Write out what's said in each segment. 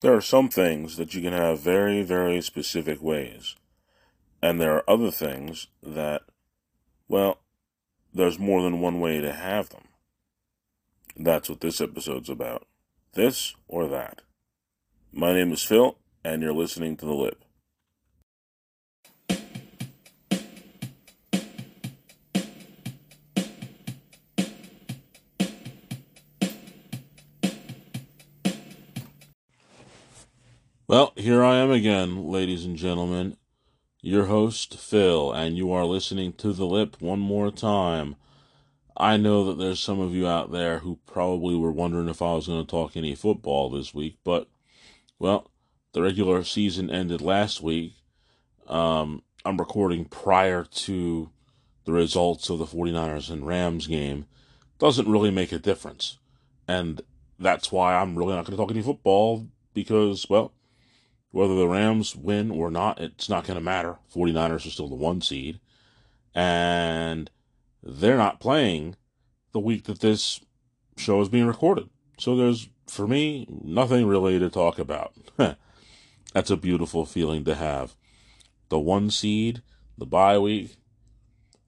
There are some things that you can have very, very specific ways. And there are other things that, well, there's more than one way to have them. That's what this episode's about. This or that. My name is Phil, and you're listening to The Lip. Well, here I am again, ladies and gentlemen, your host, Phil, and you are listening to The Lip one more time. I know that there's some of you out there who probably were wondering if I was going to talk any football this week, but, well, the regular season ended last week. Um, I'm recording prior to the results of the 49ers and Rams game. Doesn't really make a difference. And that's why I'm really not going to talk any football because, well, whether the Rams win or not, it's not going to matter. 49ers are still the one seed. And they're not playing the week that this show is being recorded. So there's, for me, nothing really to talk about. That's a beautiful feeling to have. The one seed, the bye week,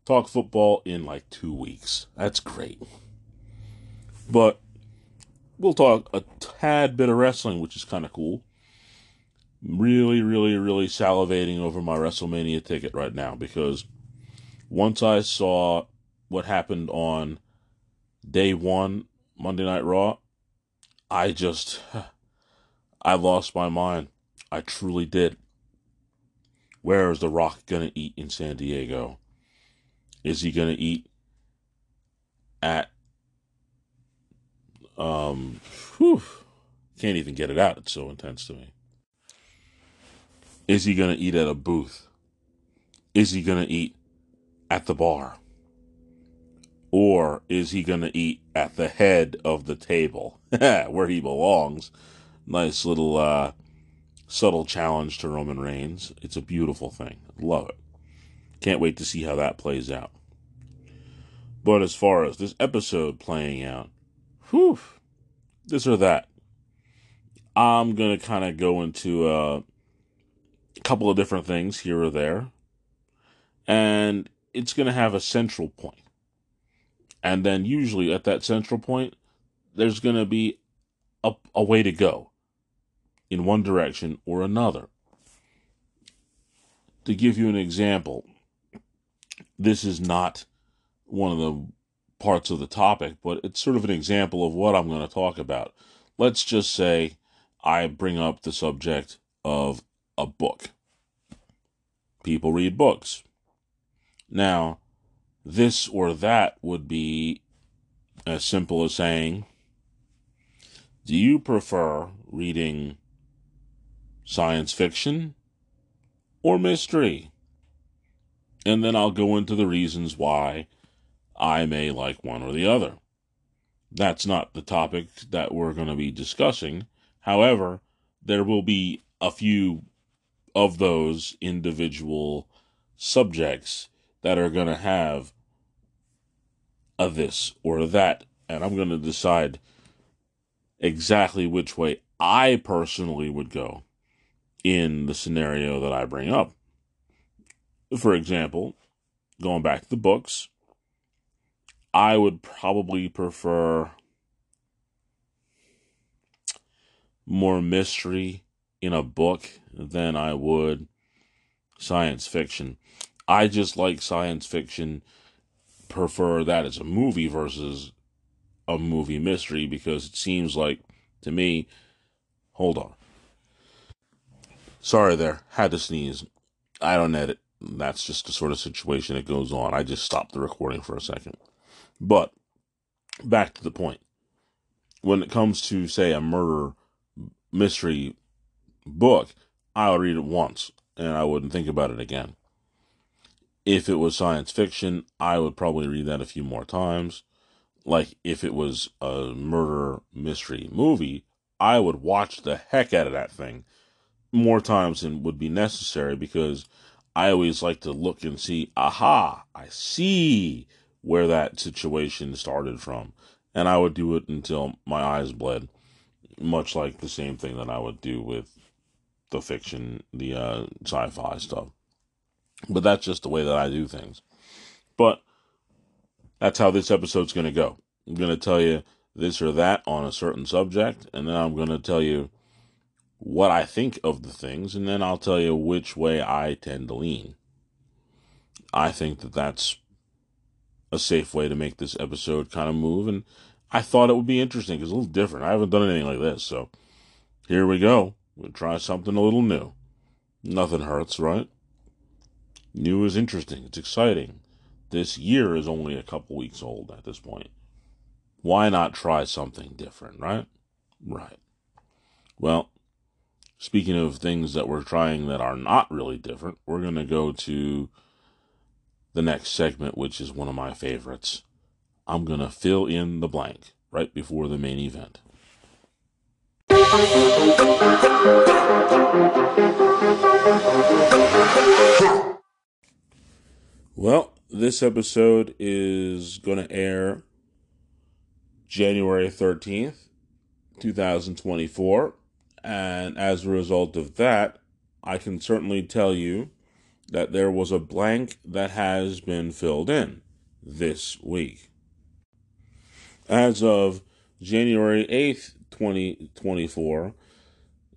talk football in like two weeks. That's great. But we'll talk a tad bit of wrestling, which is kind of cool really, really, really salivating over my WrestleMania ticket right now because once I saw what happened on day one, Monday Night Raw, I just, I lost my mind. I truly did. Where is The Rock going to eat in San Diego? Is he going to eat at, um, whew, can't even get it out. It's so intense to me. Is he going to eat at a booth? Is he going to eat at the bar? Or is he going to eat at the head of the table where he belongs? Nice little uh, subtle challenge to Roman Reigns. It's a beautiful thing. Love it. Can't wait to see how that plays out. But as far as this episode playing out, whew, this or that, I'm going to kind of go into uh, a couple of different things here or there. And it's going to have a central point. And then usually at that central point, there's going to be a, a way to go in one direction or another. To give you an example, this is not one of the parts of the topic, but it's sort of an example of what I'm going to talk about. Let's just say I bring up the subject of a book. People read books. Now, this or that would be as simple as saying, Do you prefer reading science fiction or mystery? And then I'll go into the reasons why I may like one or the other. That's not the topic that we're going to be discussing. However, there will be a few of those individual subjects that are going to have a this or a that. And I'm going to decide exactly which way I personally would go in the scenario that I bring up. For example, going back to the books, I would probably prefer more mystery in a book than I would science fiction. I just like science fiction, prefer that as a movie versus a movie mystery because it seems like to me. Hold on. Sorry there, had to sneeze. I don't edit. That's just the sort of situation that goes on. I just stopped the recording for a second. But back to the point. When it comes to, say, a murder mystery book, I would read it once and I wouldn't think about it again. If it was science fiction, I would probably read that a few more times. Like if it was a murder mystery movie, I would watch the heck out of that thing more times than would be necessary because I always like to look and see, aha, I see where that situation started from. And I would do it until my eyes bled much like the same thing that I would do with the fiction, the uh, sci-fi stuff. But that's just the way that I do things. But that's how this episode's going to go. I'm going to tell you this or that on a certain subject, and then I'm going to tell you what I think of the things, and then I'll tell you which way I tend to lean. I think that that's a safe way to make this episode kind of move, and I thought it would be interesting because it's a little different. I haven't done anything like this, so here we go. We'll try something a little new. Nothing hurts, right? New is interesting. It's exciting. This year is only a couple weeks old at this point. Why not try something different, right? Right. Well, speaking of things that we're trying that are not really different, we're going to go to the next segment, which is one of my favorites. I'm going to fill in the blank right before the main event. Well, this episode is going to air January 13th, 2024. And as a result of that, I can certainly tell you that there was a blank that has been filled in this week. As of January 8th, 2024,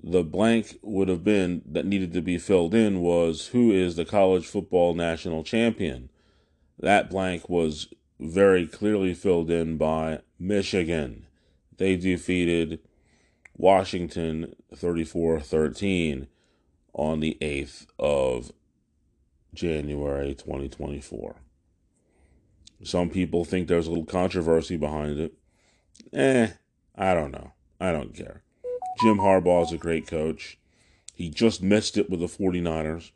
the blank would have been that needed to be filled in was who is the college football national champion? That blank was very clearly filled in by Michigan. They defeated Washington 34 13 on the 8th of January 2024. Some people think there's a little controversy behind it. Eh, I don't know. I don't care. Jim Harbaugh is a great coach. He just missed it with the 49ers.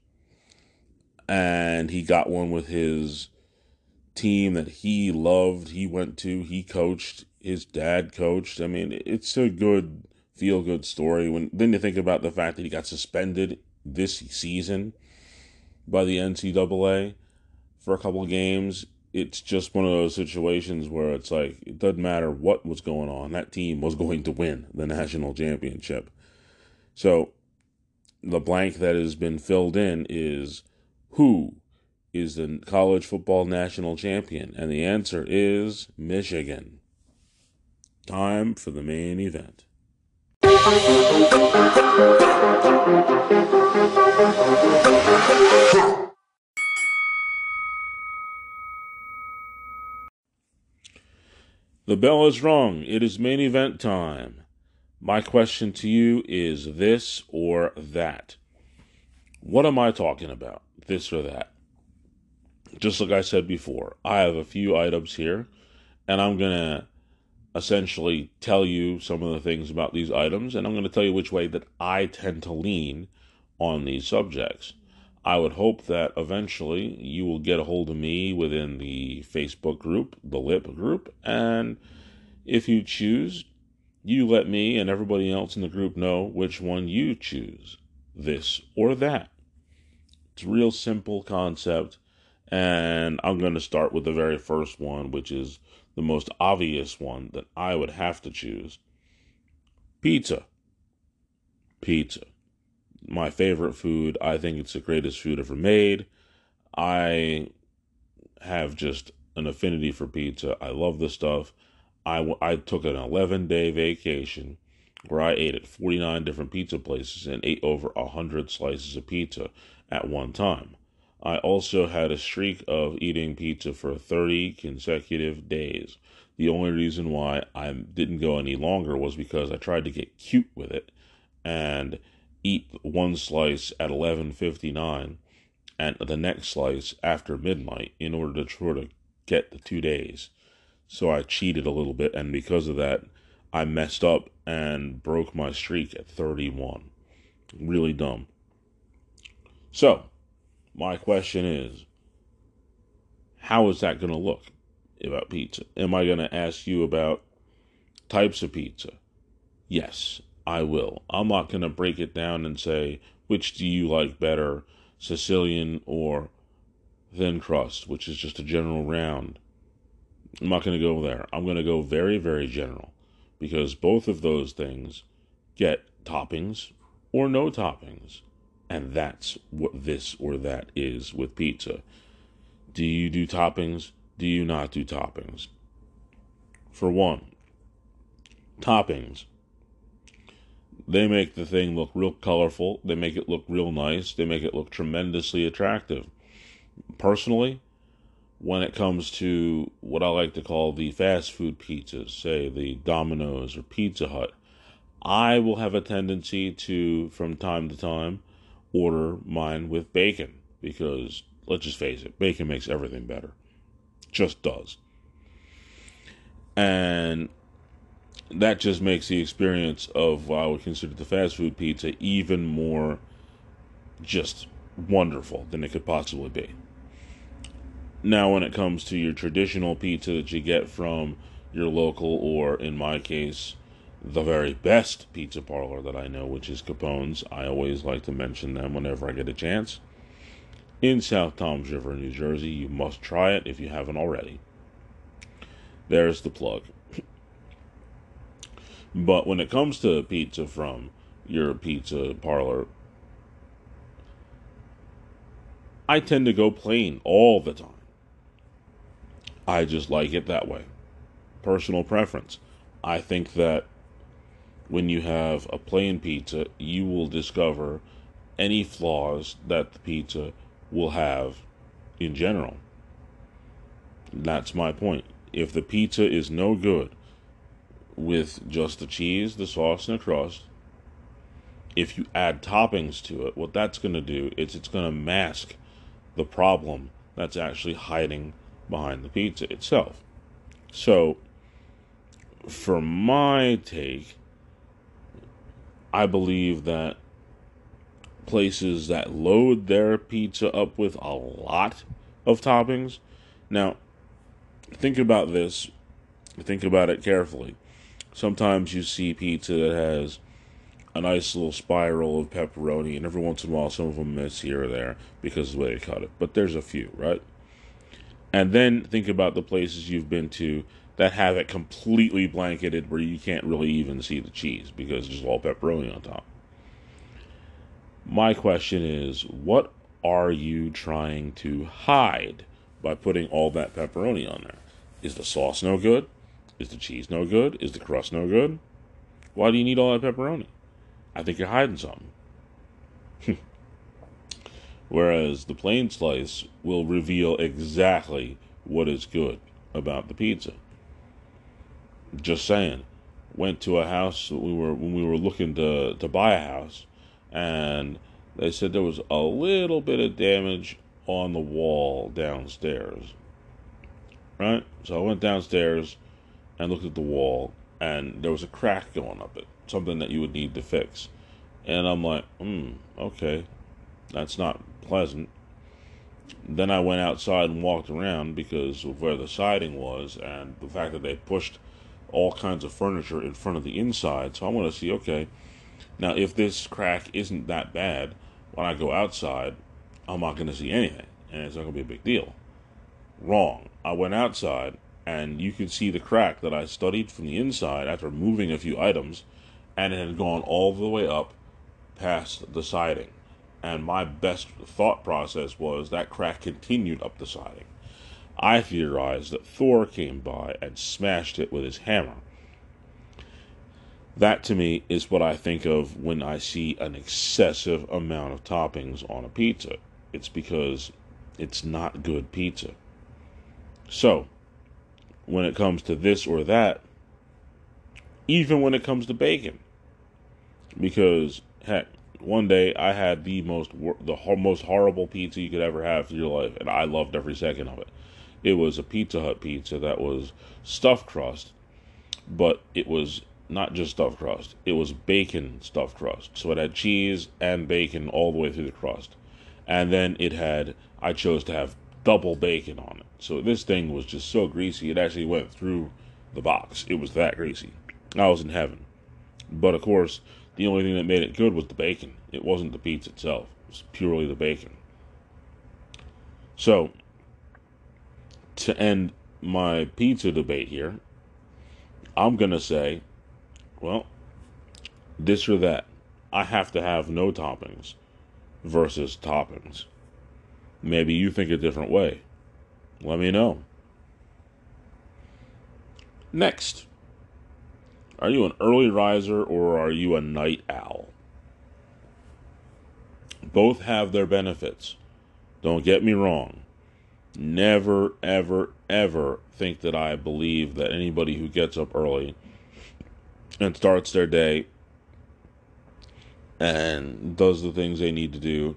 And he got one with his team that he loved, he went to, he coached, his dad coached. I mean, it's a good feel good story. When then you think about the fact that he got suspended this season by the NCAA for a couple of games. It's just one of those situations where it's like it doesn't matter what was going on. That team was going to win the national championship. So the blank that has been filled in is who is the college football national champion? And the answer is Michigan. Time for the main event. The bell is rung. It is main event time. My question to you is this or that? What am I talking about? This or that? Just like I said before, I have a few items here, and I'm going to essentially tell you some of the things about these items, and I'm going to tell you which way that I tend to lean on these subjects. I would hope that eventually you will get a hold of me within the Facebook group, the LIP group, and if you choose, you let me and everybody else in the group know which one you choose, this or that. It's a real simple concept, and I'm going to start with the very first one, which is the most obvious one that I would have to choose pizza. Pizza. My favorite food. I think it's the greatest food ever made. I have just an affinity for pizza. I love the stuff. I, I took an 11 day vacation where I ate at 49 different pizza places and ate over 100 slices of pizza at one time. I also had a streak of eating pizza for 30 consecutive days. The only reason why I didn't go any longer was because I tried to get cute with it and eat one slice at 11:59 and the next slice after midnight in order to try to get the 2 days. So I cheated a little bit and because of that I messed up and broke my streak at 31. Really dumb. So, my question is how is that going to look about pizza? Am I going to ask you about types of pizza? Yes, I will. I'm not going to break it down and say, which do you like better, Sicilian or thin crust, which is just a general round. I'm not going to go there. I'm going to go very, very general because both of those things get toppings or no toppings. And that's what this or that is with pizza. Do you do toppings? Do you not do toppings? For one, toppings. They make the thing look real colorful. They make it look real nice. They make it look tremendously attractive. Personally, when it comes to what I like to call the fast food pizzas, say the Domino's or Pizza Hut, I will have a tendency to, from time to time, order mine with bacon because let's just face it, bacon makes everything better. Just does. And that just makes the experience of what I would consider the fast food pizza even more just wonderful than it could possibly be. Now, when it comes to your traditional pizza that you get from your local, or in my case, the very best pizza parlor that I know, which is Capone's, I always like to mention them whenever I get a chance. In South Toms River, New Jersey, you must try it if you haven't already. There's the plug. But when it comes to pizza from your pizza parlor, I tend to go plain all the time. I just like it that way. Personal preference. I think that when you have a plain pizza, you will discover any flaws that the pizza will have in general. That's my point. If the pizza is no good with just the cheese, the sauce, and the crust, if you add toppings to it, what that's going to do is it's going to mask the problem that's actually hiding behind the pizza itself. So, for my take, I believe that places that load their pizza up with a lot of toppings. Now, think about this. Think about it carefully. Sometimes you see pizza that has a nice little spiral of pepperoni, and every once in a while, some of them miss here or there because of the way they cut it. But there's a few, right? And then think about the places you've been to that have it completely blanketed where you can't really even see the cheese because there's all pepperoni on top. My question is what are you trying to hide by putting all that pepperoni on there? Is the sauce no good? Is the cheese no good? Is the crust no good? Why do you need all that pepperoni? I think you're hiding something. Whereas the plain slice will reveal exactly what is good about the pizza. Just saying. Went to a house we were when we were looking to to buy a house and they said there was a little bit of damage on the wall downstairs. Right? So I went downstairs and looked at the wall and there was a crack going up it, something that you would need to fix. And I'm like, hmm, okay, that's not pleasant. Then I went outside and walked around because of where the siding was and the fact that they pushed all kinds of furniture in front of the inside. So I want to see, okay, now if this crack isn't that bad, when I go outside, I'm not going to see anything and it's not going to be a big deal. Wrong. I went outside and you could see the crack that I studied from the inside after moving a few items and it had gone all the way up past the siding. And my best thought process was that crack continued up the siding. I theorized that Thor came by and smashed it with his hammer. That to me is what I think of when I see an excessive amount of toppings on a pizza. It's because it's not good pizza. So, when it comes to this or that, even when it comes to bacon, because heck, one day I had the most the most horrible pizza you could ever have in your life, and I loved every second of it. It was a Pizza Hut pizza that was stuffed crust, but it was not just stuffed crust. It was bacon stuffed crust. So it had cheese and bacon all the way through the crust, and then it had I chose to have double bacon on it. So this thing was just so greasy it actually went through the box. It was that greasy. I was in heaven. But of course, the only thing that made it good was the bacon. It wasn't the pizza itself. It was purely the bacon. So, to end my pizza debate here, I'm going to say, well, this or that. I have to have no toppings versus toppings. Maybe you think a different way. Let me know. Next, are you an early riser or are you a night owl? Both have their benefits. Don't get me wrong. Never, ever, ever think that I believe that anybody who gets up early and starts their day and does the things they need to do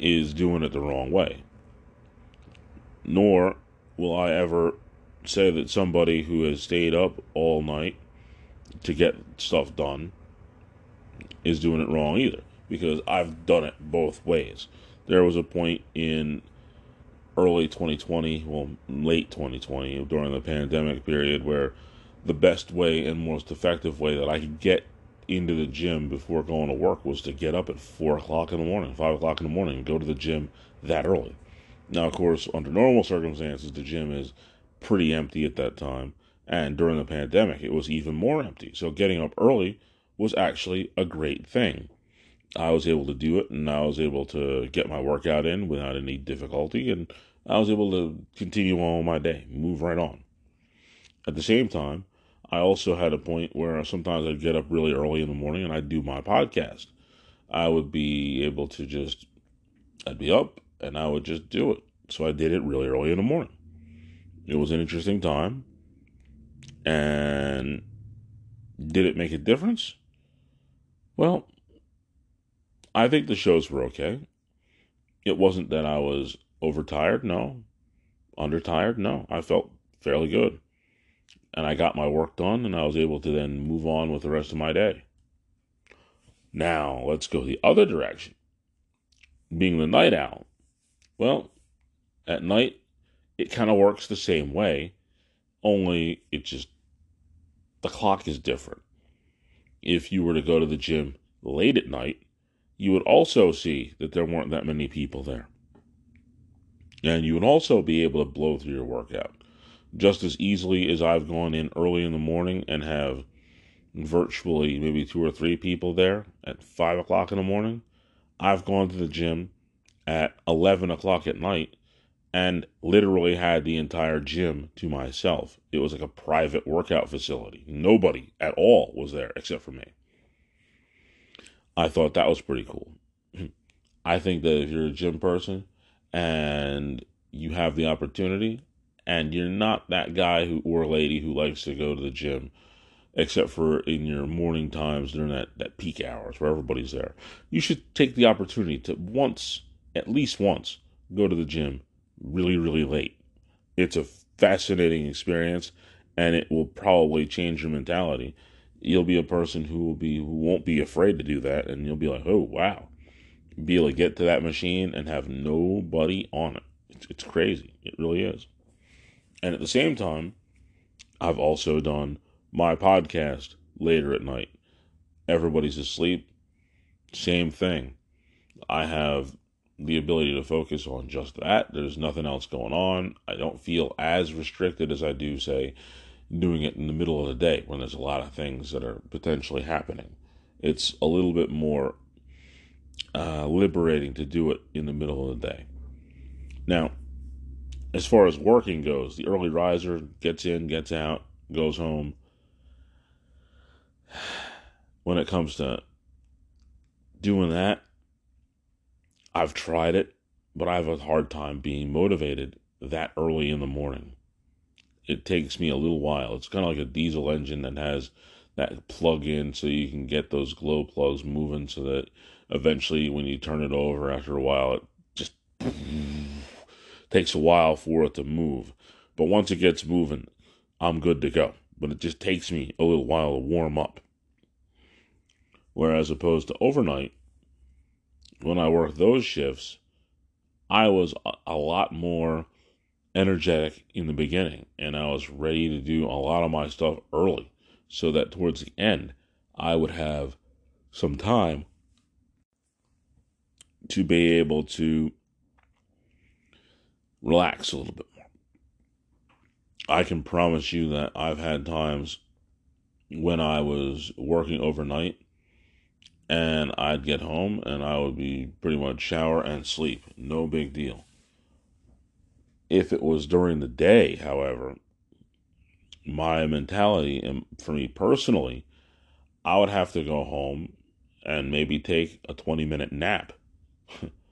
is doing it the wrong way. Nor will I ever say that somebody who has stayed up all night to get stuff done is doing it wrong either because I've done it both ways. There was a point in early 2020, well, late 2020, during the pandemic period, where the best way and most effective way that I could get into the gym before going to work was to get up at 4 o'clock in the morning, 5 o'clock in the morning, and go to the gym that early. Now, of course, under normal circumstances, the gym is pretty empty at that time. And during the pandemic, it was even more empty. So getting up early was actually a great thing. I was able to do it and I was able to get my workout in without any difficulty. And I was able to continue on my day, move right on. At the same time, I also had a point where sometimes I'd get up really early in the morning and I'd do my podcast. I would be able to just, I'd be up and I would just do it. So I did it really early in the morning. It was an interesting time. And did it make a difference? Well, I think the shows were okay. It wasn't that I was overtired, no. Undertired, no. I felt fairly good. And I got my work done and I was able to then move on with the rest of my day. Now, let's go the other direction. Being the night owl. Well, at night, it kind of works the same way, only it just, the clock is different. If you were to go to the gym late at night, you would also see that there weren't that many people there. And you would also be able to blow through your workout just as easily as I've gone in early in the morning and have virtually maybe two or three people there at five o'clock in the morning. I've gone to the gym at 11 o'clock at night and literally had the entire gym to myself. It was like a private workout facility. Nobody at all was there except for me. I thought that was pretty cool. I think that if you're a gym person and you have the opportunity and you're not that guy who or lady who likes to go to the gym except for in your morning times during that, that peak hours where everybody's there. You should take the opportunity to once, at least once, go to the gym really, really late. It's a fascinating experience and it will probably change your mentality. You'll be a person who will be who won't be afraid to do that and you'll be like, "Oh, wow." Be able to get to that machine and have nobody on it. It's, it's crazy. It really is. And at the same time, I've also done my podcast later at night. Everybody's asleep. Same thing. I have the ability to focus on just that. There's nothing else going on. I don't feel as restricted as I do, say, doing it in the middle of the day when there's a lot of things that are potentially happening. It's a little bit more uh, liberating to do it in the middle of the day. Now, as far as working goes, the early riser gets in, gets out, goes home. When it comes to doing that, I've tried it, but I have a hard time being motivated that early in the morning. It takes me a little while. It's kind of like a diesel engine that has that plug in so you can get those glow plugs moving so that eventually when you turn it over after a while it just takes a while for it to move. But once it gets moving, I'm good to go. But it just takes me a little while to warm up. Whereas opposed to overnight, when I worked those shifts, I was a lot more energetic in the beginning and I was ready to do a lot of my stuff early so that towards the end I would have some time to be able to relax a little bit more. I can promise you that I've had times when I was working overnight and I'd get home and I would be pretty much shower and sleep. No big deal. If it was during the day, however, my mentality and for me personally, I would have to go home and maybe take a 20 minute nap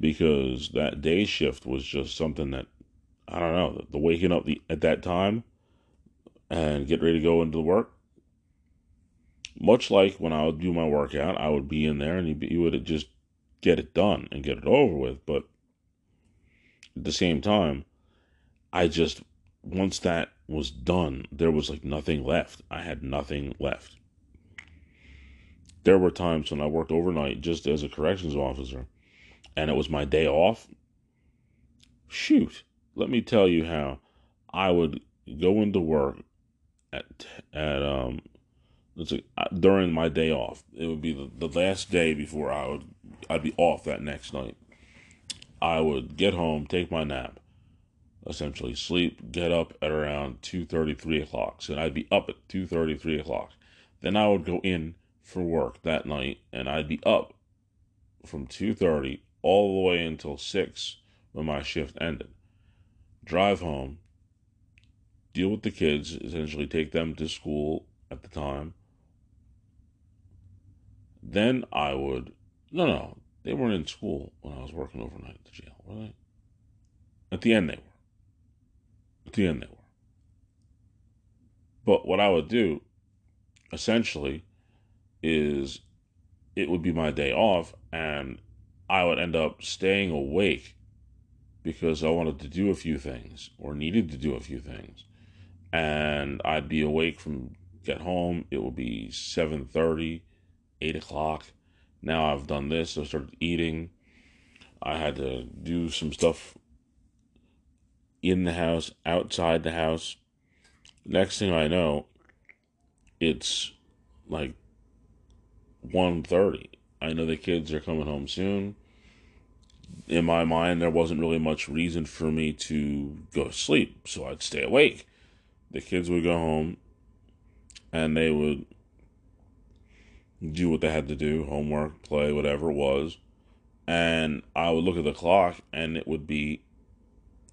because that day shift was just something that I don't know, the waking up the, at that time and get ready to go into the work much like when I would do my workout, I would be in there and you, would just get it done and get it over with. But at the same time, I just, once that was done, there was like nothing left. I had nothing left. There were times when I worked overnight just as a corrections officer and it was my day off. Shoot, let me tell you how I would go into work at at um uh, during my day off. It would be the, the last day before I would I'd be off that next night. I would get home, take my nap, essentially sleep, get up at around two thirty, three o'clock. So I'd be up at two thirty, three o'clock. Then I would go in for work that night, and I'd be up from two thirty all the way until six when my shift ended. Drive home, deal with the kids, essentially take them to school at the time, then I would. No, no, they weren't in school when I was working overnight at the jail, were they? At the end, they were. At the end, they were. But what I would do, essentially, is it would be my day off, and I would end up staying awake because I wanted to do a few things or needed to do a few things. And I'd be awake from get home. It would be seven thirty eight o'clock. Now I've done this. I started eating. I had to do some stuff in the house, outside the house. Next thing I know, it's like 1.30. I know the kids are coming home soon. In my mind, there wasn't really much reason for me to go to sleep, so I'd stay awake. The kids would go home, and they would do what they had to do, homework, play, whatever it was. And I would look at the clock and it would be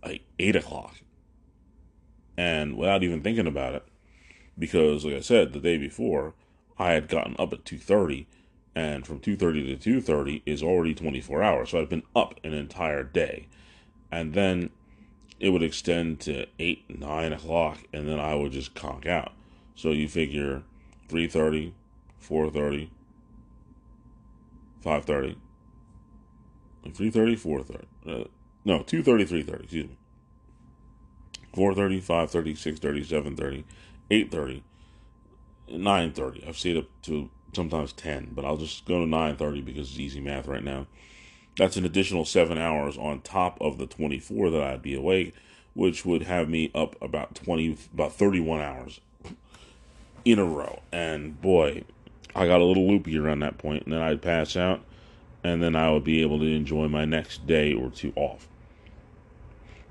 like eight o'clock. And without even thinking about it, because like I said, the day before, I had gotten up at two thirty, and from two thirty to two thirty is already twenty four hours. So i've been up an entire day. And then it would extend to eight, nine o'clock, and then I would just conk out. So you figure three thirty, 4.30, 5.30, 3.30, 4.30. Uh, no, 2.30, 3.30, excuse me. 4.30, 5.30, 6.30, 7.30, 8.30, 9.30. I've stayed up to sometimes 10, but I'll just go to 9.30 because it's easy math right now. That's an additional seven hours on top of the 24 that I'd be awake, which would have me up about 20, about 31 hours in a row. And boy, I got a little loopy around that point, and then I'd pass out, and then I would be able to enjoy my next day or two off.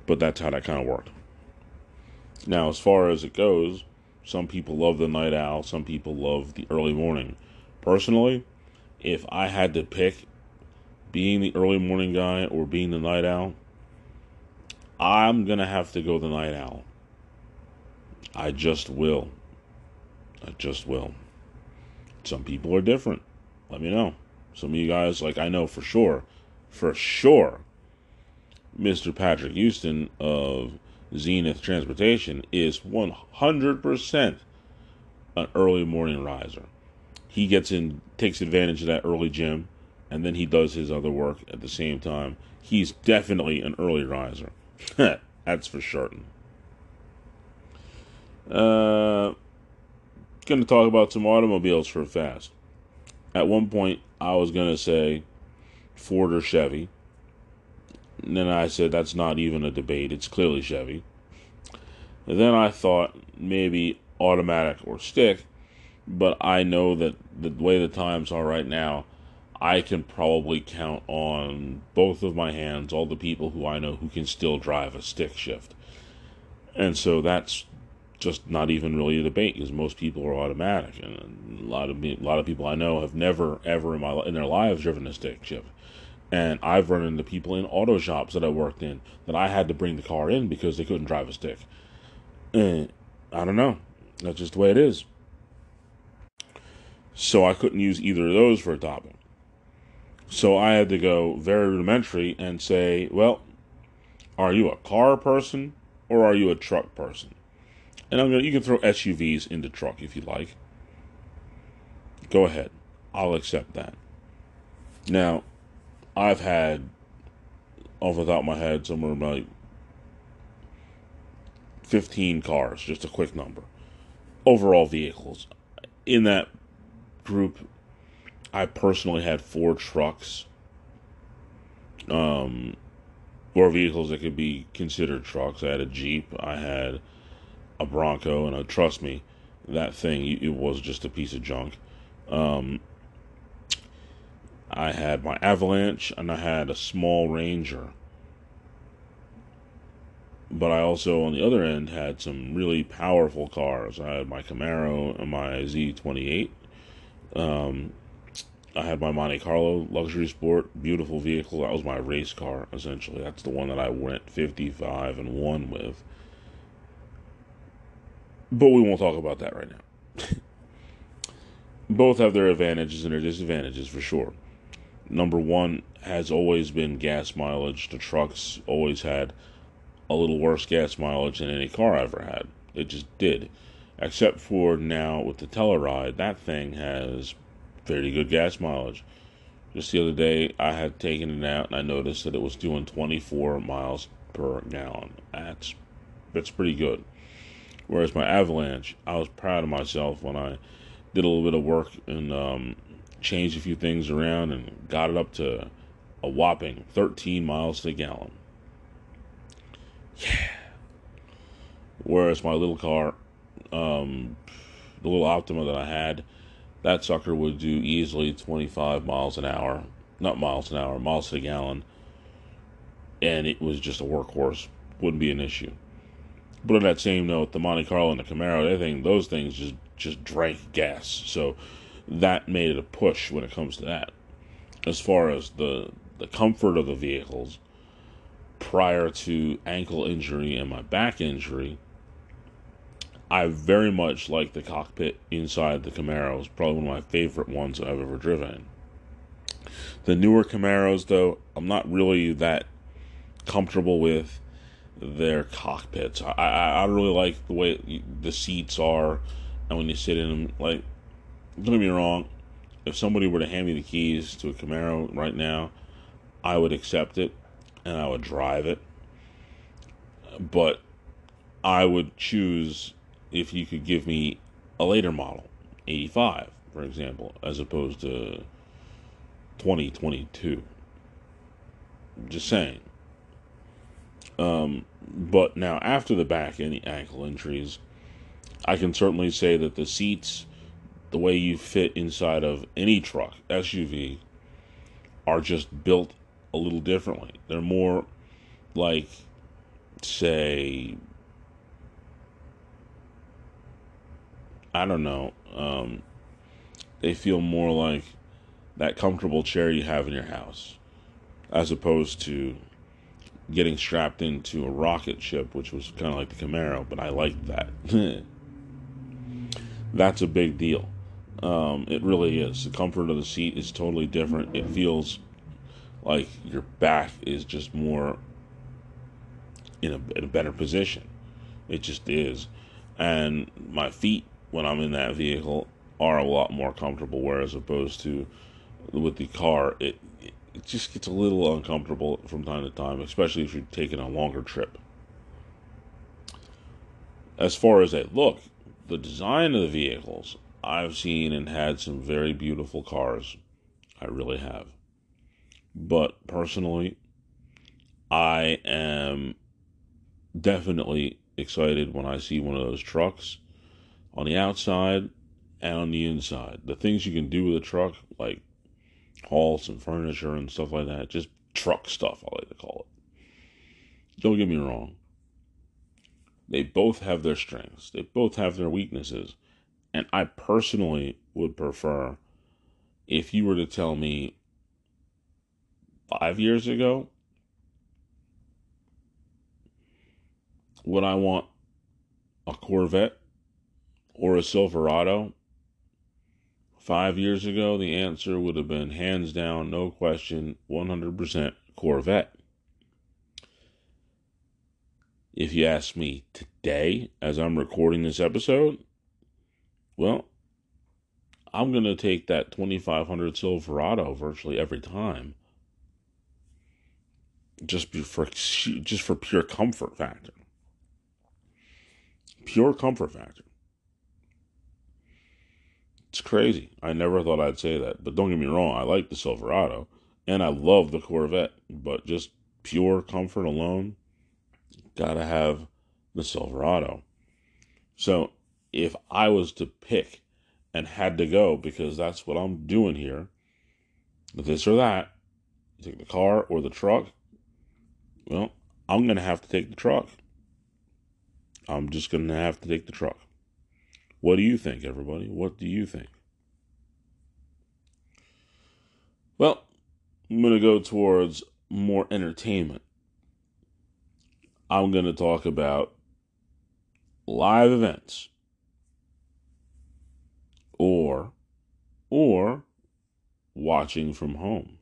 But that's how that kind of worked. Now, as far as it goes, some people love the night owl, some people love the early morning. Personally, if I had to pick being the early morning guy or being the night owl, I'm going to have to go the night owl. I just will. I just will. Some people are different. Let me know. Some of you guys, like I know for sure, for sure, Mr. Patrick Houston of Zenith Transportation is 100% an early morning riser. He gets in, takes advantage of that early gym, and then he does his other work at the same time. He's definitely an early riser. That's for certain. Uh, going to talk about some automobiles for a fast. At one point, I was going to say Ford or Chevy. And then I said that's not even a debate. It's clearly Chevy. And then I thought maybe automatic or stick, but I know that the way the times are right now, I can probably count on both of my hands all the people who I know who can still drive a stick shift. And so that's just not even really a debate because most people are automatic, and a lot of me, a lot of people I know have never ever in my in their lives driven a stick shift. And I've run into people in auto shops that I worked in that I had to bring the car in because they couldn't drive a stick. And I don't know. That's just the way it is. So I couldn't use either of those for a topping. So I had to go very rudimentary and say, well, are you a car person or are you a truck person? And I'm gonna you can throw SUVs into truck if you like. Go ahead. I'll accept that. Now, I've had off the top of my head somewhere like 15 cars, just a quick number. Overall vehicles. In that group, I personally had four trucks. Um, or vehicles that could be considered trucks. I had a Jeep, I had a Bronco, and trust me, that thing it was just a piece of junk. Um, I had my Avalanche, and I had a small Ranger. But I also, on the other end, had some really powerful cars. I had my Camaro and my Z28. Um, I had my Monte Carlo luxury sport, beautiful vehicle. That was my race car, essentially. That's the one that I went 55 and 1 with. But we won't talk about that right now. Both have their advantages and their disadvantages for sure. Number one has always been gas mileage. The trucks always had a little worse gas mileage than any car I ever had. It just did. Except for now with the Telluride, that thing has very good gas mileage. Just the other day, I had taken it out and I noticed that it was doing 24 miles per gallon. That's that's pretty good. Whereas my Avalanche, I was proud of myself when I did a little bit of work and um, changed a few things around and got it up to a whopping 13 miles to the gallon. Yeah. Whereas my little car, um, the little Optima that I had, that sucker would do easily 25 miles an hour. Not miles an hour, miles to a gallon. And it was just a workhorse. Wouldn't be an issue. But on that same note, the Monte Carlo and the Camaro, they think those things just just drank gas. So that made it a push when it comes to that. As far as the the comfort of the vehicles, prior to ankle injury and my back injury, I very much like the cockpit inside the Camaro. It's probably one of my favorite ones I've ever driven. The newer Camaros, though, I'm not really that comfortable with their cockpits. I, I, I really like the way the seats are, and when you sit in them, like, don't get me wrong, if somebody were to hand me the keys to a Camaro right now, I would accept it and I would drive it. But I would choose if you could give me a later model, 85, for example, as opposed to 2022. Just saying. Um, but now, after the back and ankle injuries, I can certainly say that the seats, the way you fit inside of any truck, SUV, are just built a little differently. They're more like, say, I don't know. Um, they feel more like that comfortable chair you have in your house, as opposed to getting strapped into a rocket ship, which was kind of like the Camaro. But I liked that. That's a big deal. Um, it really is. The comfort of the seat is totally different. It feels like your back is just more in a, in a better position. It just is. And my feet when I'm in that vehicle are a lot more comfortable. Whereas opposed to with the car, it it just gets a little uncomfortable from time to time, especially if you're taking a longer trip. As far as they look, the design of the vehicles, I've seen and had some very beautiful cars. I really have. But personally, I am definitely excited when I see one of those trucks on the outside and on the inside. The things you can do with a truck, like haul some furniture and stuff like that, just truck stuff, I like to call it. Don't get me wrong. They both have their strengths, they both have their weaknesses. And I personally would prefer if you were to tell me five years ago would I want a Corvette or a Silverado? Five years ago, the answer would have been hands down, no question, 100% Corvette. If you ask me today, as I'm recording this episode, well, I'm going to take that 2500 Silverado virtually every time. Just for just for pure comfort factor. Pure comfort factor. It's crazy. I never thought I'd say that, but don't get me wrong, I like the Silverado and I love the Corvette, but just pure comfort alone, gotta have the Silverado. So if I was to pick and had to go because that's what I'm doing here, this or that, take the car or the truck, well, I'm to have to take the truck. I'm just to have to take the truck. What do you think, everybody? What do you think? Well, I'm going to go towards more entertainment. I'm going to talk about live events or or watching from home.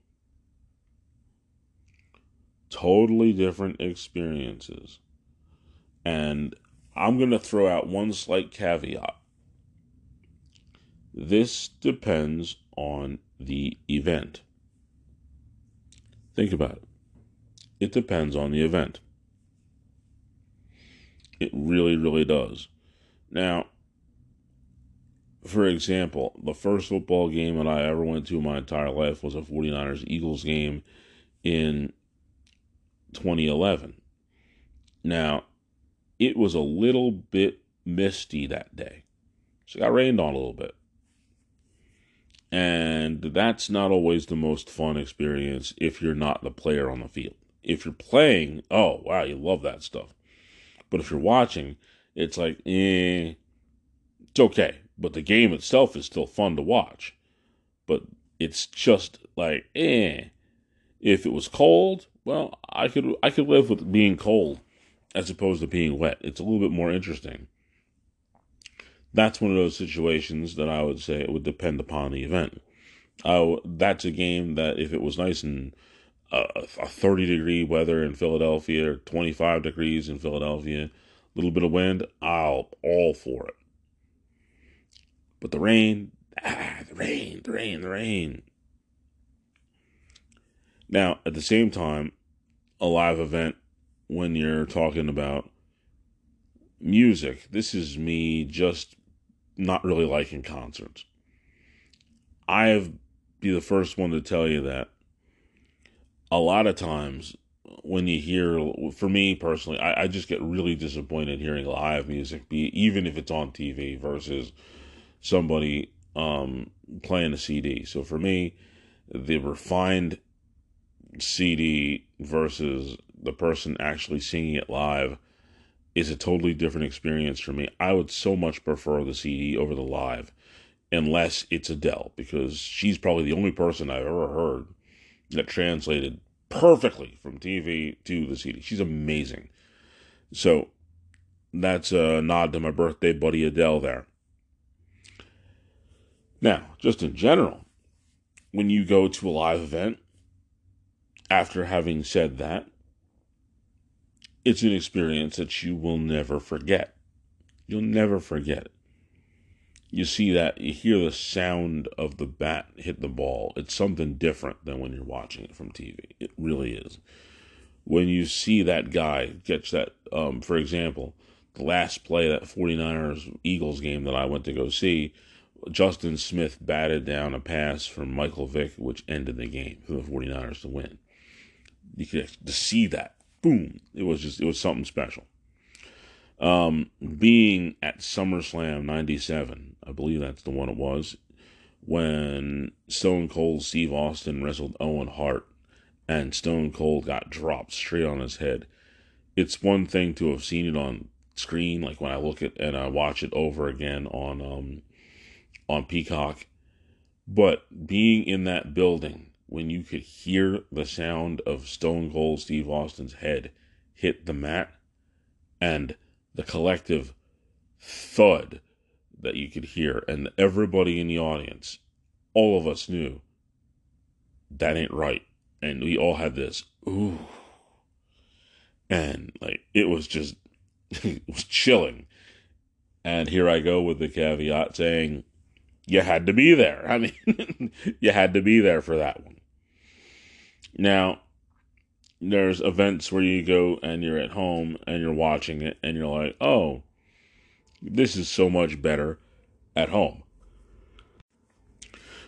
Totally different experiences. And I'm going to throw out one slight caveat. This depends on the event. Think about it. It depends on the event. It really, really does. Now, for example, the first football game that I ever went to in my entire life was a 49ers Eagles game in 2011. Now, it was a little bit misty that day. So it got rained on a little bit. And that's not always the most fun experience if you're not the player on the field. If you're playing, oh, wow, you love that stuff. But if you're watching, it's like, eh, it's okay. But the game itself is still fun to watch. But it's just like, eh. If it was cold, well, I could I could live with being cold as opposed to being wet. It's a little bit more interesting. That's one of those situations that I would say it would depend upon the event. That's a game that if it was nice and uh, a 30 degree weather in Philadelphia, or 25 degrees in Philadelphia, a little bit of wind, I'll all for it. But the rain, ah, the rain, the rain, the rain. Now, at the same time, a live event when you're talking about music, this is me just not really liking concerts. I've be the first one to tell you that a lot of times when you hear for me personally I, I just get really disappointed hearing live music be even if it's on tv versus somebody um, playing a CD. So for me, the refined CD versus the person actually singing it live is a totally different experience for me. I would so much prefer the CD over the live, unless it's Adele, because she's probably the only person I've ever heard that translated perfectly from TV to the CD. She's amazing. So that's a nod to my birthday buddy Adele there. Now, just in general, when you go to a live event, after having said that, it's an experience that you will never forget. You'll never forget it. You see that, you hear the sound of the bat hit the ball. It's something different than when you're watching it from TV. It really is. When you see that guy catch that, um, for example, the last play that 49ers Eagles game that I went to go see, Justin Smith batted down a pass from Michael Vick, which ended the game for the 49ers to win. You could to see that. Boom. It was just, it was something special. Um, being at SummerSlam 97, I believe that's the one it was, when Stone Cold Steve Austin wrestled Owen Hart and Stone Cold got dropped straight on his head. It's one thing to have seen it on screen, like when I look at and I watch it over again on um on Peacock. But being in that building when you could hear the sound of Stone Cold Steve Austin's head hit the mat and the collective thud that you could hear, and everybody in the audience, all of us knew that ain't right. And we all had this, ooh. And like, it was just, it was chilling. And here I go with the caveat saying, you had to be there. I mean, you had to be there for that one. Now, there's events where you go and you're at home and you're watching it and you're like, oh, this is so much better at home.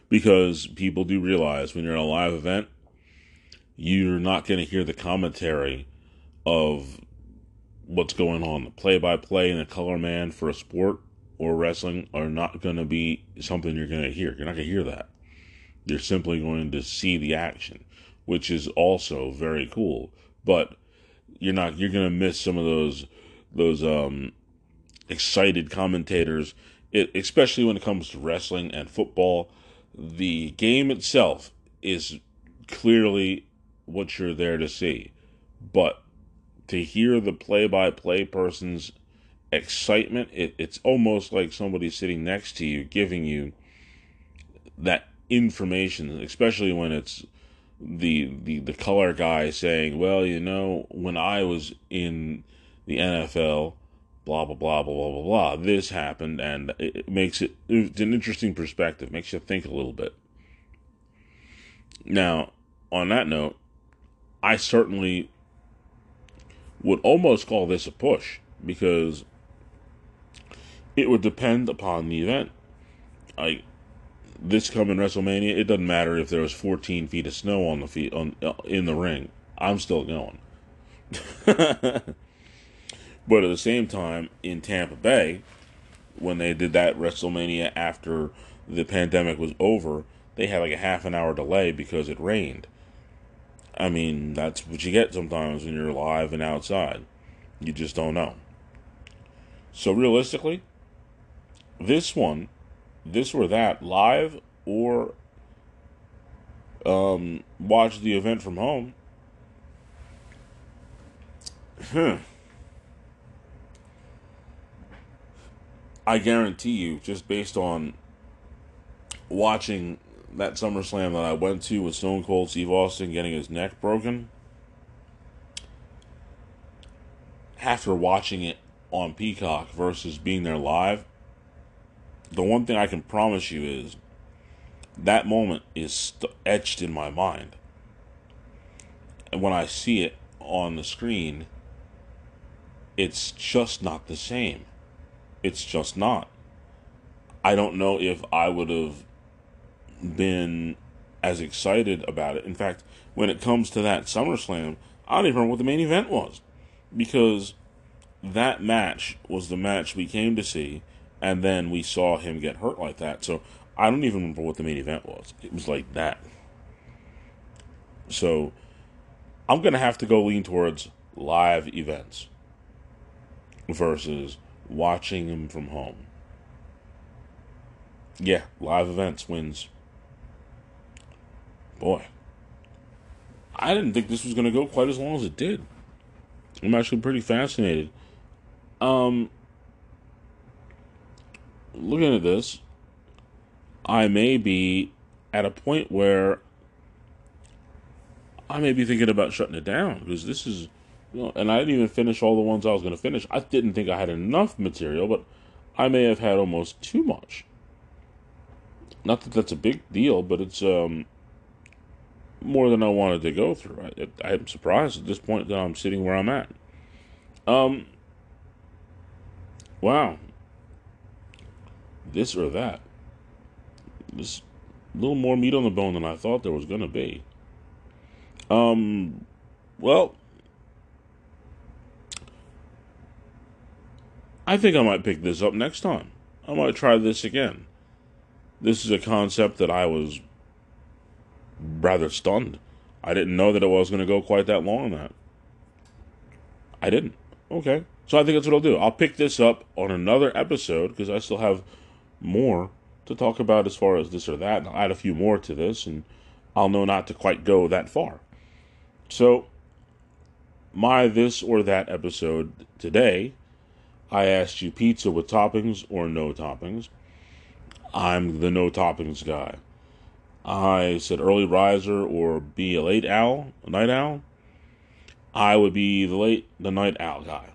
Because people do realize when you're in a live event, you're not going to hear the commentary of what's going on. The play by play and the color man for a sport or wrestling are not going to be something you're going to hear. You're not going to hear that. You're simply going to see the action, which is also very cool. But you're not you're to miss some of those those um excited commentators, it, especially when it comes to wrestling and football. The game itself is clearly what you're there to see, but to hear the play-by-play person's excitement, it, it's almost like somebody sitting next to you giving you that information, especially when it's the the the color guy saying, "Well, you know, when I was in the NFL, blah blah blah blah blah blah blah. This happened, and it makes it it's an interesting perspective. Makes you think a little bit. Now, on that note, I certainly would almost call this a push because it would depend upon the event. Like this coming WrestleMania, it doesn't matter if there was 14 feet of snow on the feet on uh, in the ring. I'm still going. But at the same time, in Tampa Bay, when they did that WrestleMania after the pandemic was over, they had like a half an hour delay because it rained. I mean, that's what you get sometimes when you're live and outside. You just don't know. So realistically, this one, this or that, live or um, watch the event from home. Hmm. I guarantee you, just based on watching that SummerSlam that I went to with Stone Cold Steve Austin getting his neck broken, after watching it on Peacock versus being there live, the one thing I can promise you is that moment is st- etched in my mind. And when I see it on the screen, it's just not the same. It's just not. I don't know if I would have been as excited about it. In fact, when it comes to that SummerSlam, I don't even remember what the main event was because that match was the match we came to see, and then we saw him get hurt like that. So I don't even remember what the main event was. It was like that. So I'm going to have to go lean towards live events versus watching him from home. Yeah, live events wins. Boy, I didn't think this was going to go quite as long as it did. I'm actually pretty fascinated. Um, looking at this, I may be at a point where I may be thinking about shutting it down because this is you know, and I didn't even finish all the ones I was going to finish. I didn't think I had enough material, but I may have had almost too much. Not that that's a big deal, but it's um, more than I wanted to go through. I, I'm surprised at this point that I'm sitting where I'm at. Um, wow. This or that. This little more meat on the bone than I thought there was going to be. Um, well, I think I might pick this up next time. I might try this again. This is a concept that I was rather stunned. I didn't know that it was going to go quite that long on that. I didn't. Okay. So I think that's what I'll do. I'll pick this up on another episode because I still have more to talk about as far as this or that. And I'll add a few more to this, and I'll know not to quite go that far. So, my this or that episode today, I asked you pizza with toppings or no toppings. I'm the no toppings guy. I said early riser or be a late owl, a night owl. I would be the late, the night owl guy.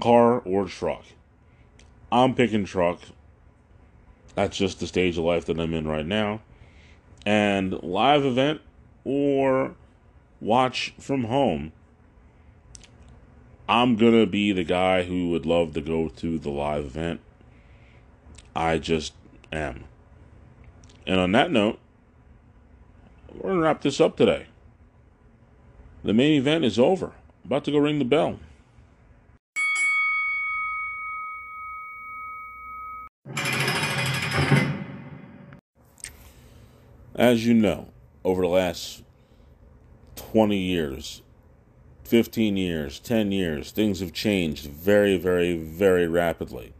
Car or truck. I'm picking truck. That's just the stage of life that I'm in right now. And live event or watch from home. I'm going to be the guy who would love to go to the live event. I just am. And on that note, we're going to wrap this up today. The main event is over. About to go ring the bell. As you know, over the last 20 years, 15 years, 10 years, things have changed very, very, very rapidly.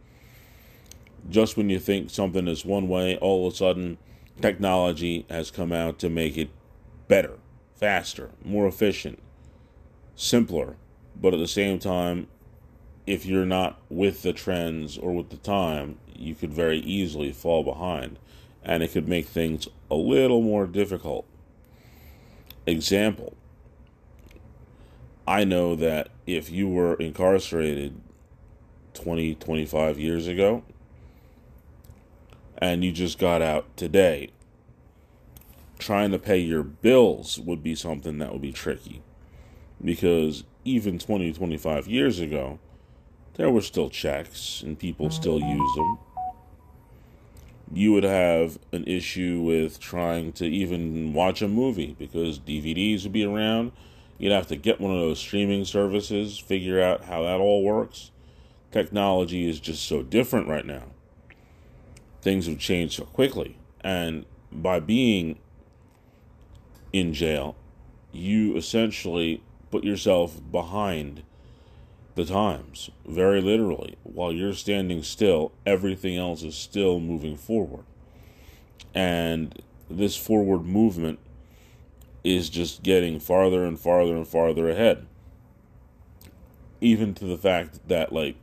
Just when you think something is one way, all of a sudden technology has come out to make it better, faster, more efficient, simpler, but at the same time, if you're not with the trends or with the time, you could very easily fall behind and it could make things a little more difficult. Example I know that if you were incarcerated 20, 25 years ago, and you just got out today, trying to pay your bills would be something that would be tricky. Because even 20, 25 years ago, there were still checks and people still mm-hmm. used them. You would have an issue with trying to even watch a movie because DVDs would be around. You'd have to get one of those streaming services, figure out how that all works. Technology is just so different right now things have changed so quickly. And by being in jail, you essentially put yourself behind the times, very literally. While you're standing still, everything else is still moving forward. And this forward movement is just getting farther and farther and farther ahead. Even to the fact that, like,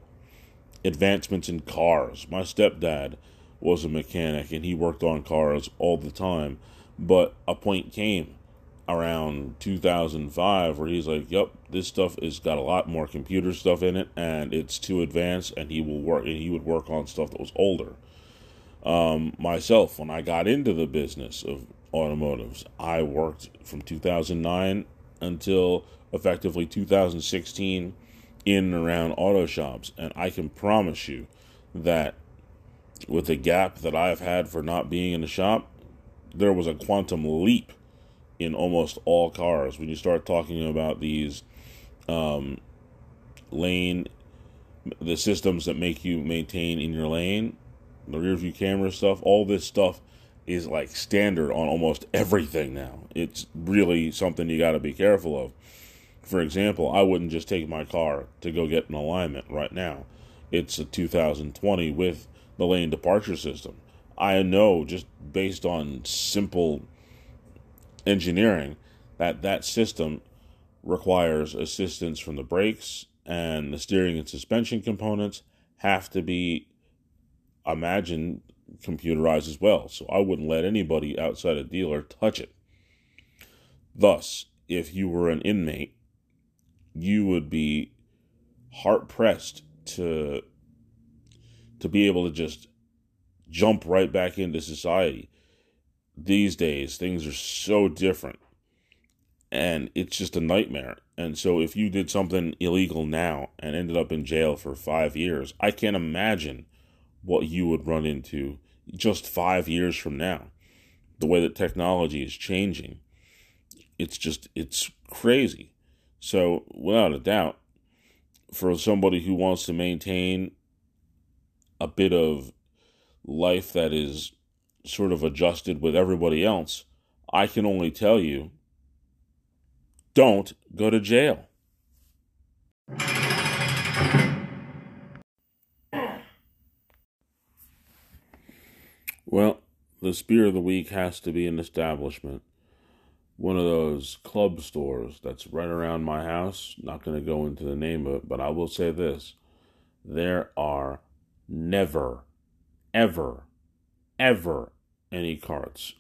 advancements in cars. My stepdad was a mechanic and he worked on cars all the time. But a point came around 2005 where he's like, "Yep, this stuff has got a lot more computer stuff in it, and it's too advanced." And he will work, and he would work on stuff that was older. Um, myself, when I got into the business of automotives, I worked from 2009 until effectively 2016 in and around auto shops, and I can promise you that with the gap that I've had for not being in the shop, there was a quantum leap in almost all cars. When you start talking about these um, lane the systems that make you maintain in your lane the rear view camera stuff all this stuff is like standard on almost everything now. It's really something you got to be careful of. For example i wouldn't just take my car to go get an alignment right now. It's a 2020 with the lane departure system. I know just based on simple engineering that that system requires assistance from the brakes and the steering and suspension components have to be imagined computerized as well. So I wouldn't let anybody outside a dealer touch it. Thus, if you were an inmate, you would be hard pressed to to be able to just jump right back into society. These days, things are so different and it's just a nightmare. And so, if you did something illegal now and ended up in jail for five years, I can't imagine what you would run into just five years from now. The way that technology is changing, it's just, it's crazy. So, without a doubt, for somebody who wants to maintain a bit of life that is sort of adjusted with everybody else, I can only tell you don't go to jail. Well, the spear of the week has to be an establishment. One of those club stores that's right around my house. Not going to go into the name of it, but I will say this there are never, ever, ever, any carts.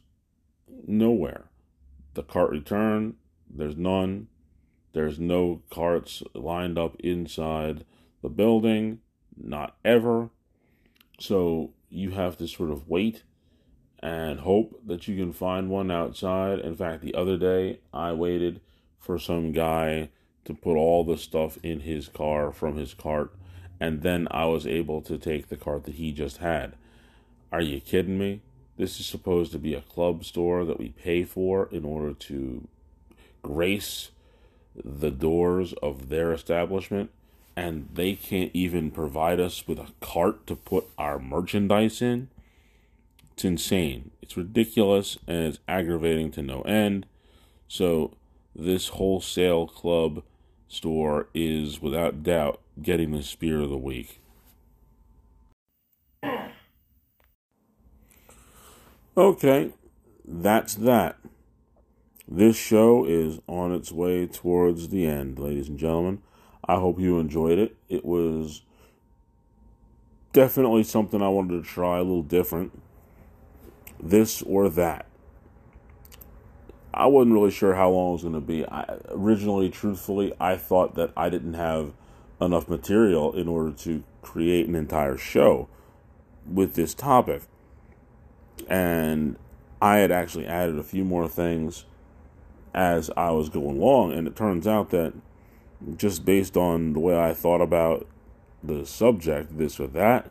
Nowhere. The cart return, there's none. There's no carts lined up inside the building, not ever. So you have to sort of wait and hope that you can find one outside. In fact, the other day I waited for some guy to put all the stuff in his car from his cart, and then I was able to take the cart that he just had. Are you kidding me? This is supposed to be a club store that we pay for in order to grace the doors of their establishment and they can't even provide us with a cart to put our merchandise in. It's insane. It's ridiculous and it's aggravating to no end. So, this wholesale club store is without doubt getting the spear of the week. Okay, that's that. This show is on its way towards the end, ladies and gentlemen. I hope you enjoyed it. It was definitely something I wanted to try, a little different. This or that. I wasn't really sure how long it was going to be. I, originally, truthfully, I thought that I didn't have enough material in order to create an entire show with this topic. And I had actually added a few more things as I was going along, and it turns out that just based on the way I thought about the subject, this or that,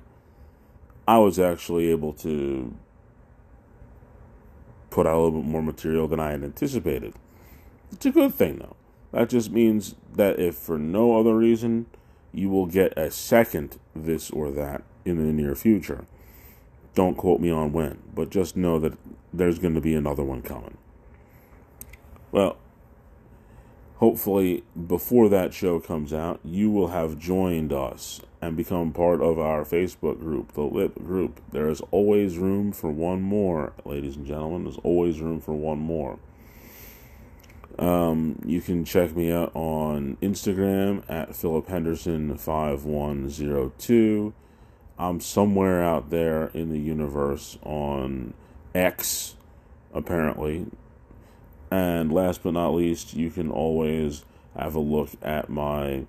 I was actually able to put out a little bit more material than I had anticipated. It's a good thing, though. That just means that if for no other reason, you will get a second this or that in the near future. Don't quote me on when, but just know that there's going to be another one coming. Well, hopefully before that show comes out, you will have joined us and become part of our Facebook group, the Lip Group. There is always room for one more, ladies and gentlemen. There's always room for one more. Um, you can check me out on Instagram at Philip Henderson five one zero two. I'm somewhere out there in the universe on X, apparently. And last but not least, you can always have a look at my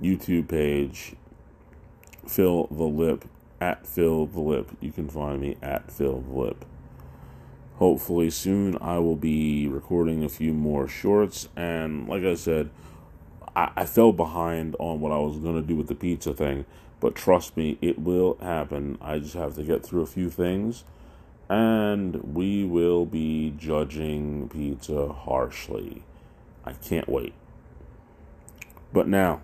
YouTube page, Phil the Lip, at Phil the Lip. You can find me at Phil the Lip. Hopefully, soon I will be recording a few more shorts. And like I said, I, I fell behind on what I was going to do with the pizza thing. But trust me, it will happen. I just have to get through a few things and we will be judging pizza harshly. I can't wait. But now,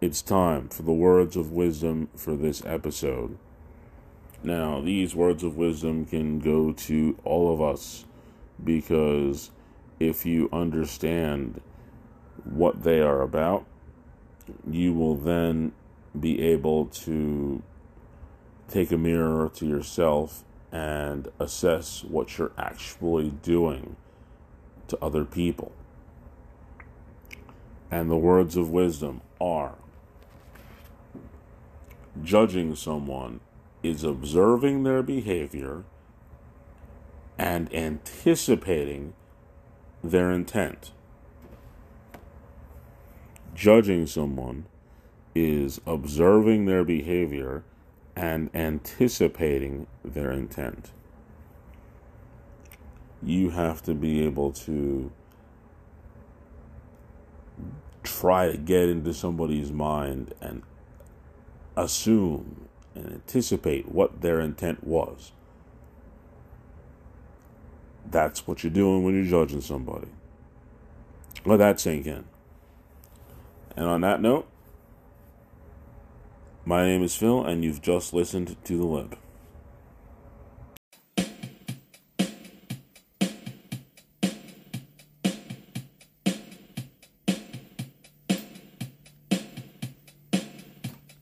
it's time for the words of wisdom for this episode. Now, these words of wisdom can go to all of us because if you understand what they are about, you will then be able to take a mirror to yourself and assess what you're actually doing to other people. And the words of wisdom are judging someone is observing their behavior and anticipating their intent. Judging someone is observing their behavior and anticipating their intent. You have to be able to try to get into somebody's mind and assume and anticipate what their intent was. That's what you're doing when you're judging somebody. Let that sink in. And on that note, my name is Phil, and you've just listened to The Lip.